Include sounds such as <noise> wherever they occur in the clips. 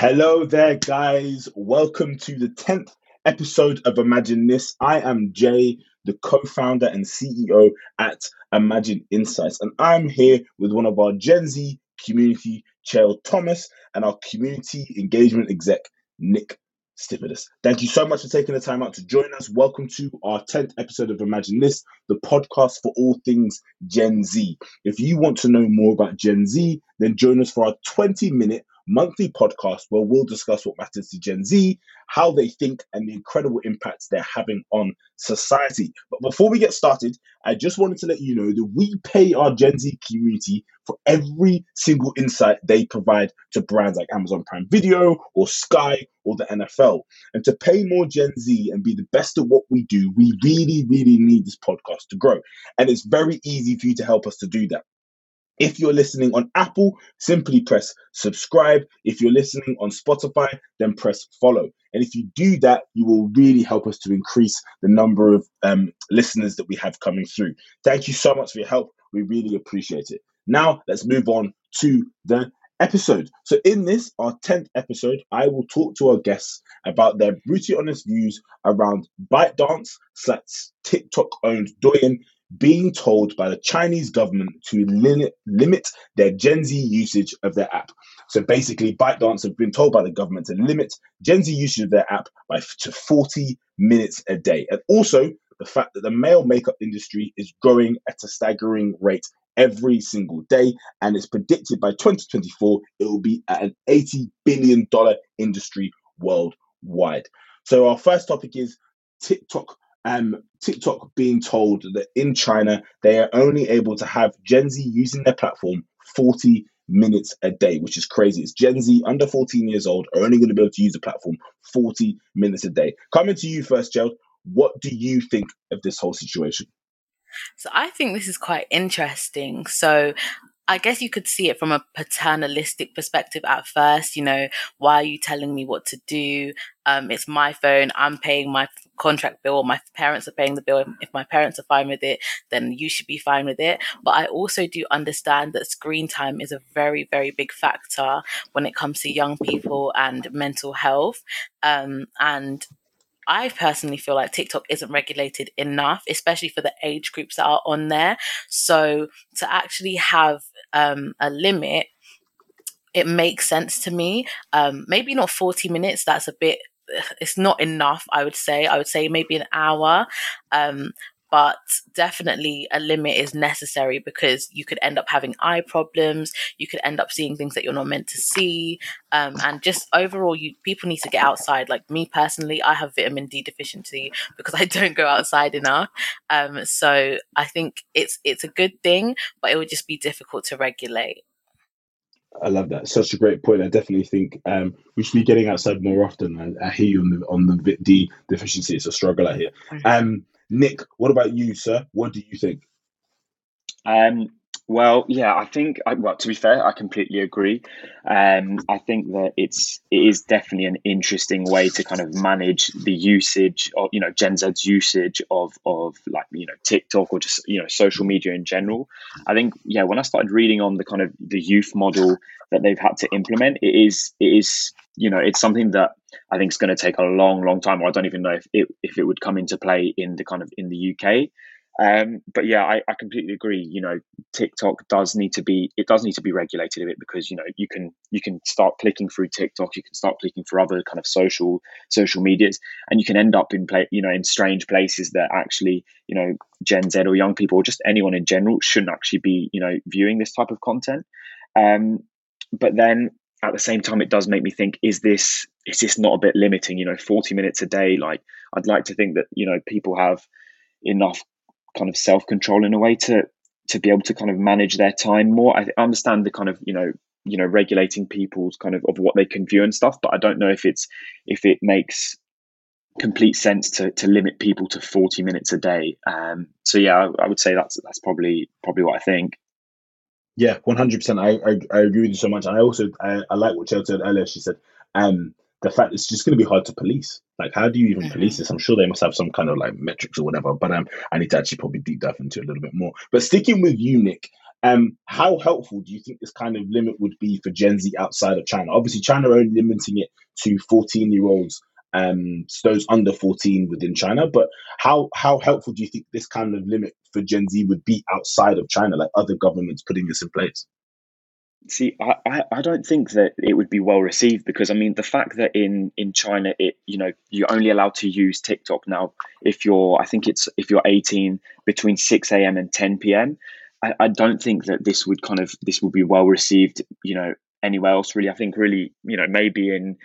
Hello there, guys. Welcome to the 10th episode of Imagine This. I am Jay, the co founder and CEO at Imagine Insights, and I'm here with one of our Gen Z community chair, Thomas, and our community engagement exec, Nick Stipidus. Thank you so much for taking the time out to join us. Welcome to our 10th episode of Imagine This, the podcast for all things Gen Z. If you want to know more about Gen Z, then join us for our 20 minute monthly podcast where we'll discuss what matters to Gen Z, how they think, and the incredible impacts they're having on society. But before we get started, I just wanted to let you know that we pay our Gen Z community for every single insight they provide to brands like Amazon Prime Video or Sky or the NFL. And to pay more Gen Z and be the best at what we do, we really, really need this podcast to grow. And it's very easy for you to help us to do that. If you're listening on Apple, simply press subscribe. If you're listening on Spotify, then press follow. And if you do that, you will really help us to increase the number of um, listeners that we have coming through. Thank you so much for your help. We really appreciate it. Now, let's move on to the episode. So, in this, our 10th episode, I will talk to our guests about their brutally honest views around ByteDance slash TikTok owned Douyin being told by the Chinese government to limit, limit their Gen Z usage of their app. So basically, ByteDance have been told by the government to limit Gen Z usage of their app by to 40 minutes a day. And also, the fact that the male makeup industry is growing at a staggering rate every single day, and it's predicted by 2024 it will be at an 80 billion dollar industry worldwide. So our first topic is TikTok um, TikTok being told that in China they are only able to have Gen Z using their platform 40 minutes a day, which is crazy. It's Gen Z under 14 years old are only going to be able to use the platform 40 minutes a day. Coming to you first, Gerald, what do you think of this whole situation? So I think this is quite interesting. So I guess you could see it from a paternalistic perspective at first. You know, why are you telling me what to do? Um, it's my phone. I'm paying my contract bill. My parents are paying the bill. If my parents are fine with it, then you should be fine with it. But I also do understand that screen time is a very, very big factor when it comes to young people and mental health. Um, and I personally feel like TikTok isn't regulated enough, especially for the age groups that are on there. So to actually have um, a limit, it makes sense to me. Um, maybe not 40 minutes, that's a bit <sighs> it's not enough i would say i would say maybe an hour um, but definitely a limit is necessary because you could end up having eye problems you could end up seeing things that you're not meant to see um, and just overall you people need to get outside like me personally i have vitamin d deficiency because i <laughs> don't go outside enough um, so i think it's it's a good thing but it would just be difficult to regulate I love that. Such a great point. I definitely think um, we should be getting outside more often. I, I hear you on the on the D deficiency. It's a struggle I hear. Mm-hmm. Um, Nick, what about you, sir? What do you think? Um, well, yeah, I think. Well, to be fair, I completely agree. Um, I think that it's it is definitely an interesting way to kind of manage the usage of you know Gen Z's usage of of like you know TikTok or just you know social media in general. I think yeah, when I started reading on the kind of the youth model that they've had to implement, it is it is you know it's something that I think is going to take a long, long time. Or I don't even know if it if it would come into play in the kind of in the UK. Um, but yeah, I, I, completely agree. You know, TikTok does need to be it does need to be regulated a bit because you know you can you can start clicking through TikTok, you can start clicking for other kind of social social medias, and you can end up in play you know in strange places that actually you know Gen Z or young people or just anyone in general shouldn't actually be you know viewing this type of content. Um, but then at the same time, it does make me think: is this is this not a bit limiting? You know, forty minutes a day. Like I'd like to think that you know people have enough kind of self control in a way to to be able to kind of manage their time more. I understand the kind of you know you know regulating people's kind of of what they can view and stuff, but I don't know if it's if it makes complete sense to to limit people to 40 minutes a day. Um, so yeah, I, I would say that's that's probably probably what I think. Yeah, one hundred percent. I I agree with you so much. And i also I, I like what Chelsea said earlier. She said, um, the fact it's just going to be hard to police. Like, how do you even mm-hmm. police this? I'm sure they must have some kind of like metrics or whatever. But um, I need to actually probably deep dive into it a little bit more. But sticking with you, Nick, Um, how helpful do you think this kind of limit would be for Gen Z outside of China? Obviously, China are only limiting it to 14 year olds, um, those under 14 within China. But how how helpful do you think this kind of limit for Gen Z would be outside of China, like other governments putting this in place? See, I, I don't think that it would be well received because I mean the fact that in in China it you know you're only allowed to use TikTok now if you're I think it's if you're 18 between 6 a.m. and 10 p.m. I, I don't think that this would kind of this would be well received you know anywhere else really. I think really you know maybe in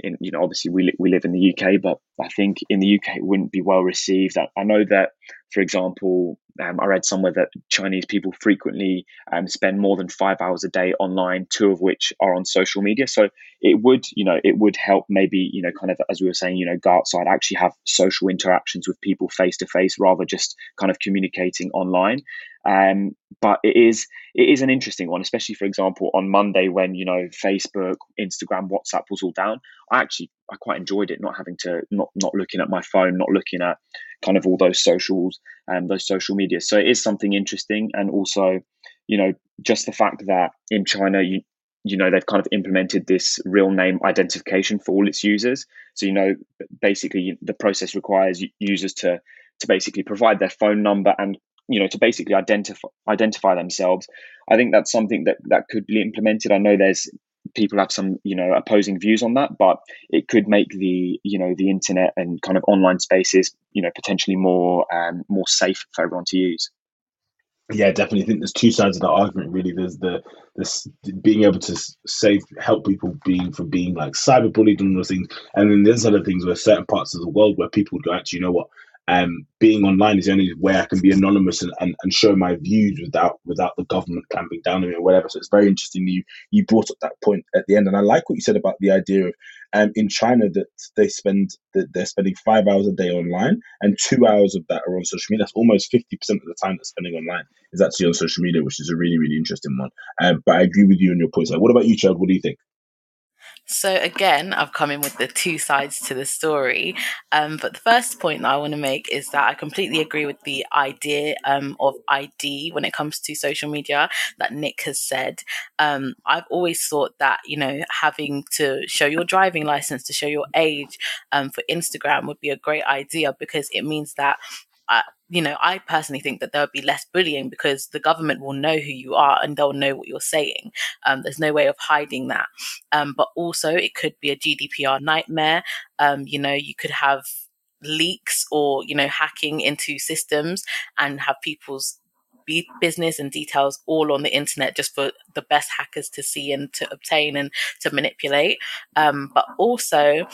in you know obviously we we live in the UK, but I think in the UK it wouldn't be well received. I, I know that for example, um, I read somewhere that Chinese people frequently um, spend more than five hours a day online, two of which are on social media. So it would, you know, it would help maybe, you know, kind of as we were saying, you know, go outside, actually have social interactions with people face to face rather just kind of communicating online. Um, but it is it is an interesting one, especially for example on Monday when you know Facebook, Instagram, WhatsApp was all down. I actually I quite enjoyed it, not having to not not looking at my phone, not looking at kind of all those socials and those social media. So it is something interesting, and also, you know, just the fact that in China you you know they've kind of implemented this real name identification for all its users. So you know, basically the process requires users to to basically provide their phone number and you know to basically identify identify themselves. I think that's something that that could be implemented. I know there's people have some you know opposing views on that but it could make the you know the internet and kind of online spaces you know potentially more um, more safe for everyone to use. Yeah definitely. I think there's two sides of the argument really. There's the this being able to save help people being from being like cyberbullied and those things. And then there's other things where certain parts of the world where people would go actually you know what um, being online is the only way I can be anonymous and, and, and show my views without without the government clamping down on me or whatever. So it's very interesting you you brought up that point at the end, and I like what you said about the idea of um, in China that they spend that they're spending five hours a day online and two hours of that are on social media. That's almost fifty percent of the time they're spending online is actually on social media, which is a really really interesting one. Um, but I agree with you on your points. Like, what about you, Chad? What do you think? So again, I've come in with the two sides to the story. Um, but the first point that I want to make is that I completely agree with the idea um, of ID when it comes to social media that Nick has said. Um, I've always thought that you know having to show your driving license to show your age um, for Instagram would be a great idea because it means that you know, I personally think that there would be less bullying because the government will know who you are and they'll know what you're saying. Um, there's no way of hiding that. Um, but also, it could be a GDPR nightmare. Um, you know, you could have leaks or you know hacking into systems and have people's business and details all on the internet just for the best hackers to see and to obtain and to manipulate. Um, but also,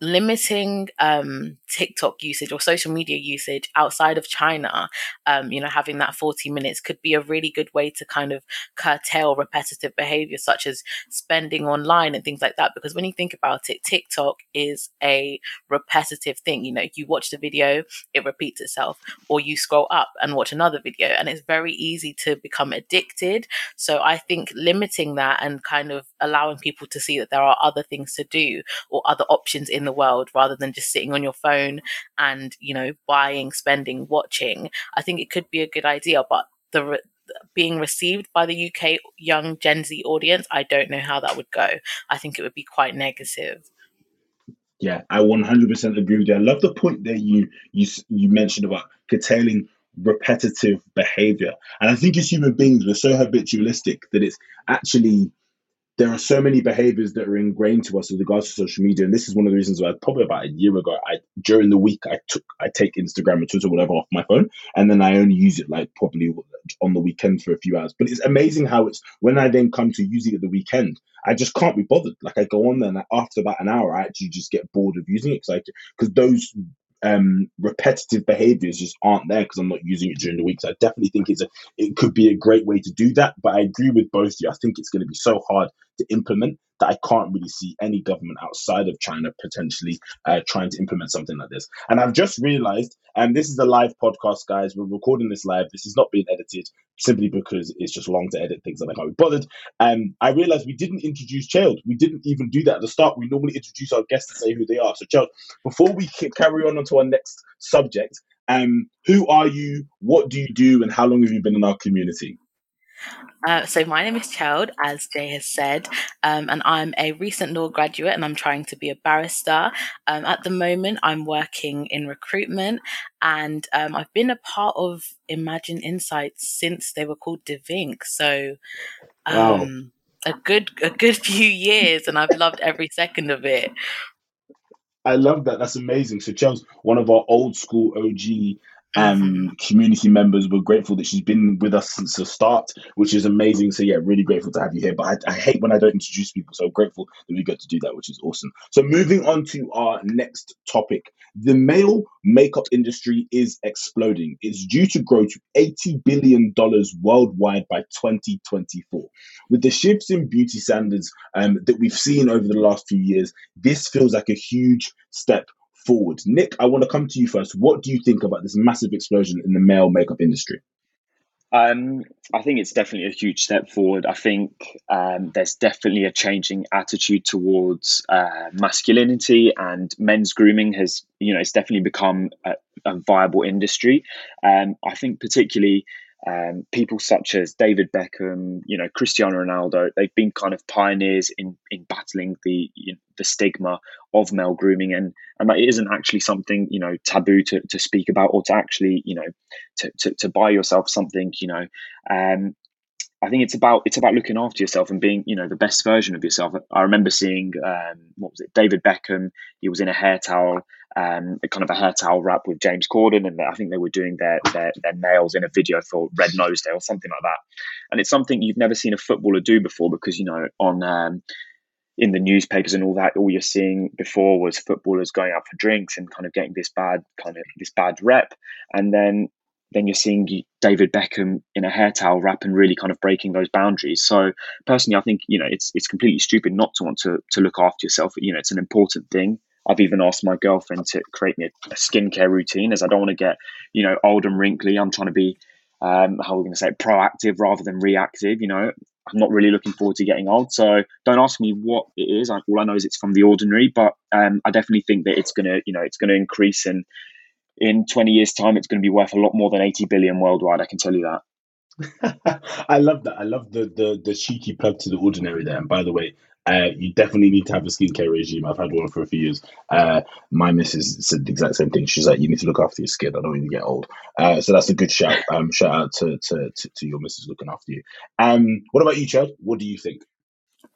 limiting um, TikTok usage or social media usage outside of China, um, you know, having that 40 minutes could be a really good way to kind of curtail repetitive behavior such as spending online and things like that. Because when you think about it, TikTok is a repetitive thing. You know, you watch the video, it repeats itself, or you scroll up and watch another video, and it's very easy to become addicted. So I think limiting that and kind of allowing people to see that there are other things to do or other options in the world rather than just sitting on your phone and you know buying spending watching i think it could be a good idea but the re- being received by the uk young gen z audience i don't know how that would go. I think it would be quite negative. Yeah i 100% agree with you. I love the point that you you you mentioned about curtailing repetitive behavior and i think as human beings we're so habitualistic that it's actually there are so many behaviors that are ingrained to us with regards to social media, and this is one of the reasons why probably about a year ago, I during the week I took I take Instagram and Twitter whatever off my phone, and then I only use it like probably on the weekend for a few hours. But it's amazing how it's when I then come to using it at the weekend, I just can't be bothered. Like I go on there, and after about an hour, I actually just get bored of using it because because those um, repetitive behaviors just aren't there because I'm not using it during the week. So I definitely think it's a it could be a great way to do that. But I agree with both of you. I think it's going to be so hard to implement that I can't really see any government outside of China potentially uh, trying to implement something like this. And I've just realized, and this is a live podcast, guys. We're recording this live. This is not being edited simply because it's just long to edit things that I can't be bothered. Um, I realized we didn't introduce Child. We didn't even do that at the start. We normally introduce our guests and say who they are. So, Child, before we carry on onto our next subject, um, who are you? What do you do? And how long have you been in our community? Uh, so my name is Cheld, as Jay has said, um, and I'm a recent law graduate, and I'm trying to be a barrister. Um, at the moment, I'm working in recruitment, and um, I've been a part of Imagine Insights since they were called Devink. So, Wow. um, a good a good <laughs> few years, and I've loved every second of it. I love that. That's amazing. So Chelsea, one of our old school OG Mhm. um community members. We're grateful that she's been with us since the start, which is amazing. So yeah, really grateful to have you here. But I, I hate when I don't introduce people, so grateful that we get to do that, which is awesome. So moving on to our next topic. The male makeup industry is exploding. It's due to grow to $80 billion worldwide by 2024. With the shifts in beauty standards um, that we've seen over the last few years, this feels like a huge step forward. Nick, I want to come to you first. What do you think about this massive explosion in the male makeup industry? Um, I think it's definitely a huge step forward. I think um, there's definitely a changing attitude towards uh, masculinity and men's grooming has, you know, it's definitely become a, a viable industry. Um, I think particularly um, people such as David Beckham, you know, Cristiano Ronaldo, they've been kind of pioneers in in battling the you know, the stigma of male grooming, and and that isn't actually something you know taboo to, to speak about or to actually you know to, to, to buy yourself something, you know. Um, I think it's about it's about looking after yourself and being you know the best version of yourself. I remember seeing um, what was it David Beckham. He was in a hair towel, um, kind of a hair towel wrap with James Corden, and I think they were doing their their, their nails in a video for Red Nose Day or something like that. And it's something you've never seen a footballer do before because you know on um, in the newspapers and all that, all you're seeing before was footballers going out for drinks and kind of getting this bad kind of this bad rep, and then then you're seeing David Beckham in a hair towel wrap and really kind of breaking those boundaries. So personally, I think you know it's it's completely stupid not to want to to look after yourself. You know, it's an important thing. I've even asked my girlfriend to create me a, a skincare routine as I don't want to get you know old and wrinkly. I'm trying to be um, how are we going to say it, proactive rather than reactive. You know, I'm not really looking forward to getting old. So don't ask me what it is. All I know is it's from the ordinary, but um, I definitely think that it's gonna you know it's going to increase and in 20 years time it's going to be worth a lot more than 80 billion worldwide i can tell you that <laughs> I love that. I love the, the the cheeky plug to the ordinary there. And by the way, uh, you definitely need to have a skincare regime. I've had one for a few years. Uh, my missus said the exact same thing. She's like, you need to look after your skin. I don't want you to get old. Uh, so that's a good shout. Um, shout out to, to, to, to your missus looking after you. Um, what about you, Chad? What do you think?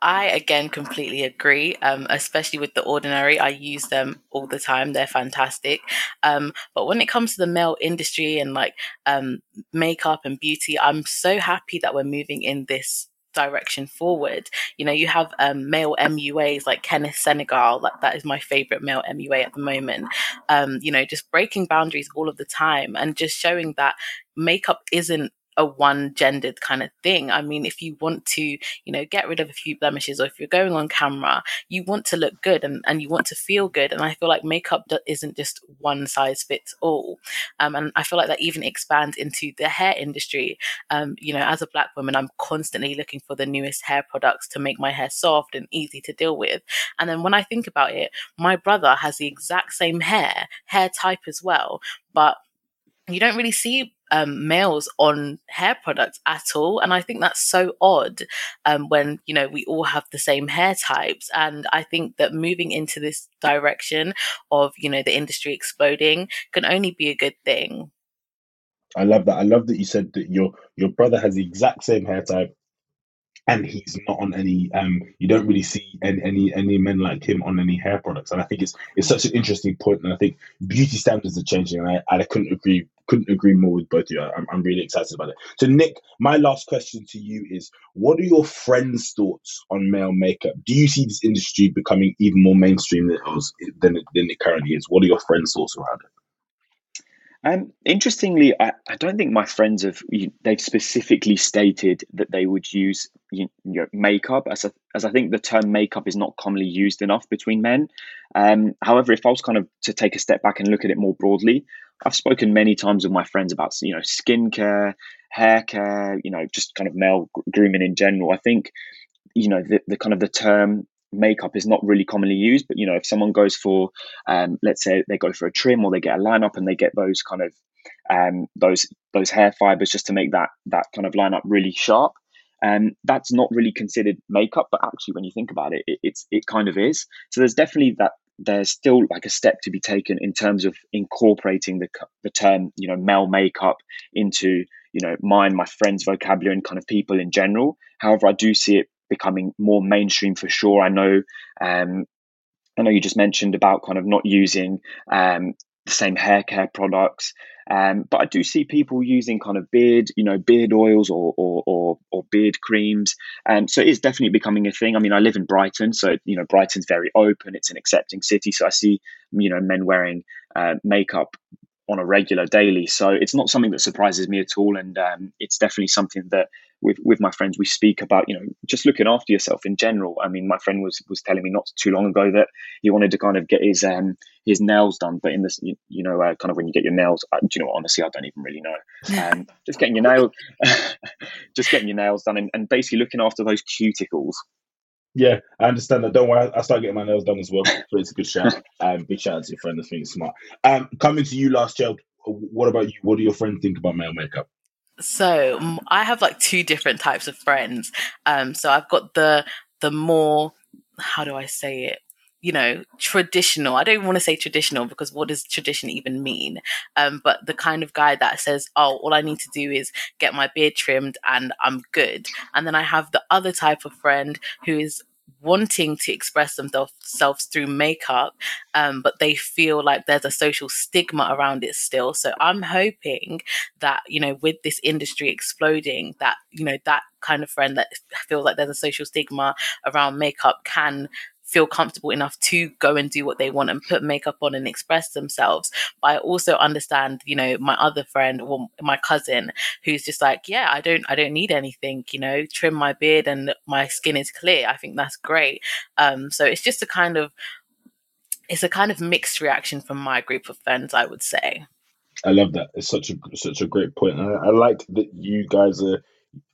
I again completely agree, um, especially with the ordinary. I use them all the time. They're fantastic. Um, but when it comes to the male industry and like um, makeup and beauty, I'm so happy that we're moving in this direction forward. You know, you have um, male MUAs like Kenneth Senegal, that, that is my favorite male MUA at the moment. Um, you know, just breaking boundaries all of the time and just showing that makeup isn't a one gendered kind of thing. I mean, if you want to, you know, get rid of a few blemishes or if you're going on camera, you want to look good and, and you want to feel good. And I feel like makeup isn't just one size fits all. Um, and I feel like that even expands into the hair industry. Um, you know, as a black woman, I'm constantly looking for the newest hair products to make my hair soft and easy to deal with. And then when I think about it, my brother has the exact same hair, hair type as well, but you don't really see um, males on hair products at all. And I think that's so odd um, when, you know, we all have the same hair types. And I think that moving into this direction of, you know, the industry exploding can only be a good thing. I love that. I love that you said that your your brother has the exact same hair type and he's not on any um you don't really see any, any any men like him on any hair products. And i think it's it's such an interesting point and i think beauty standards are changing and i, I couldn't agree couldn't agree more with both of you. I'm, I'm really excited about it. So nick my last question to you is what are your friends thoughts on male makeup? Do you see this industry becoming even more mainstream than it, was, than it, than it currently is? What are your friends thoughts around it um, interestingly, I, I don't think my friends have they've specifically stated that they would use you know, makeup as a, as I think the term makeup is not commonly used enough between men. Um, however, if I was kind of to take a step back and look at it more broadly, I've spoken many times with my friends about you know skincare, hair care, you know, just kind of male grooming in general. I think you know the, the kind of the term makeup is not really commonly used but you know if someone goes for um, let's say they go for a trim or they get a line up and they get those kind of um, those those hair fibers just to make that that kind of line up really sharp. And that's not really considered makeup, but actually, when you think about it, it, it's it kind of is. So there's definitely that there's still like a step to be taken in terms of incorporating the the term you know male makeup into you know mine my friends vocabulary and kind of people in general however i do see it becoming more mainstream for sure i know um i know you just mentioned about kind of not using um the same hair care products um, but I do see people using kind of beard, you know, beard oils or or, or, or beard creams. And um, so it is definitely becoming a thing. I mean, I live in Brighton, so you know, Brighton's very open. It's an accepting city, so I see you know men wearing uh, makeup on a regular daily. So it's not something that surprises me at all, and um, it's definitely something that with with my friends we speak about. You know, just looking after yourself in general. I mean, my friend was was telling me not too long ago that he wanted to kind of get his um his nails done, but in this you, you know uh, kind of when you get your nails, uh, do you know what? Honestly, I don't even really know. <laughs> Um, just getting your nails, <laughs> just getting your nails done, and, and basically looking after those cuticles. Yeah, I understand that. Don't worry, I start getting my nails done as well. So it's a good shout. <laughs> Um, big shout out to your friend that's being smart. Um, coming to you last, Joe. What about you? What do your friends think about male makeup? So I have like two different types of friends. Um, so I've got the the more how do I say it? You know, traditional. I don't want to say traditional because what does tradition even mean? Um, but the kind of guy that says, "Oh, all I need to do is get my beard trimmed and I'm good." And then I have the other type of friend who is wanting to express themselves through makeup, um, but they feel like there's a social stigma around it still. So I'm hoping that, you know, with this industry exploding, that, you know, that kind of friend that feels like there's a social stigma around makeup can feel comfortable enough to go and do what they want and put makeup on and express themselves. But I also understand, you know, my other friend or my cousin who's just like, yeah, I don't, I don't need anything, you know, trim my beard and my skin is clear. I think that's great. Um, so it's just a kind of, it's a kind of mixed reaction from my group of friends, I would say. I love that. It's such a such a great point. I, I like that you guys are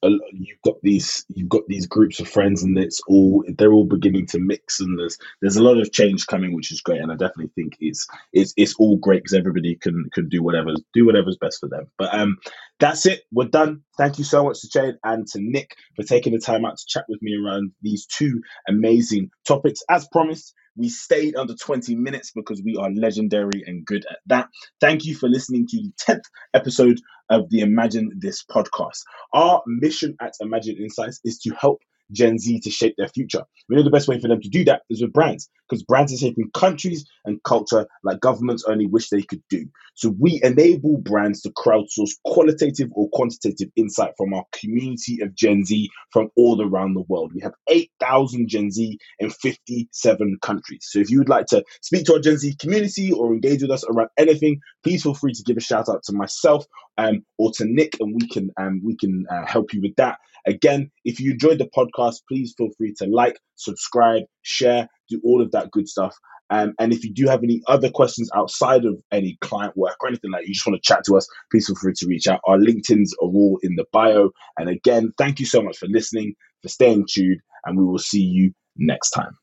you've got these you've got these groups of friends and it's all they're all beginning to mix and there's there's a lot of change coming which is great. And i definitely think it's it's it's all great because everybody can can do whatever do whatever's best for them. But um that's it. We're done. Thank you so much to jade and to nick for taking the time out to chat with me around these two amazing topics. As promised we stayed under 20 minutes because we are legendary and good at that. Thank you for listening to the 10th episode of the Imagine This podcast. Our mission at Imagine Insights is to help Gen Z to shape their future. We know the best way for them to do that is with brands, because brands are shaping countries and culture like governments only wish they could do. So we enable brands to crowdsource qualitative or quantitative insight from our community of Gen Z from all around the world. We have 8,000 Gen Z in 57 countries. So if you would like to speak to our Gen Z community or engage with us around anything, please feel free to give a shout out to myself um, or to Nick, and we can um, we can uh, help you with that. Again, if you enjoyed the podcast, please feel free to like, subscribe, share, do all of that good stuff. Um, and if you do have any other questions outside of any client work or anything like that, you just want to chat to us, please feel free to reach out. Our LinkedIn's are all in the bio. And again, thank you so much for listening, for staying tuned, and we will see you next time.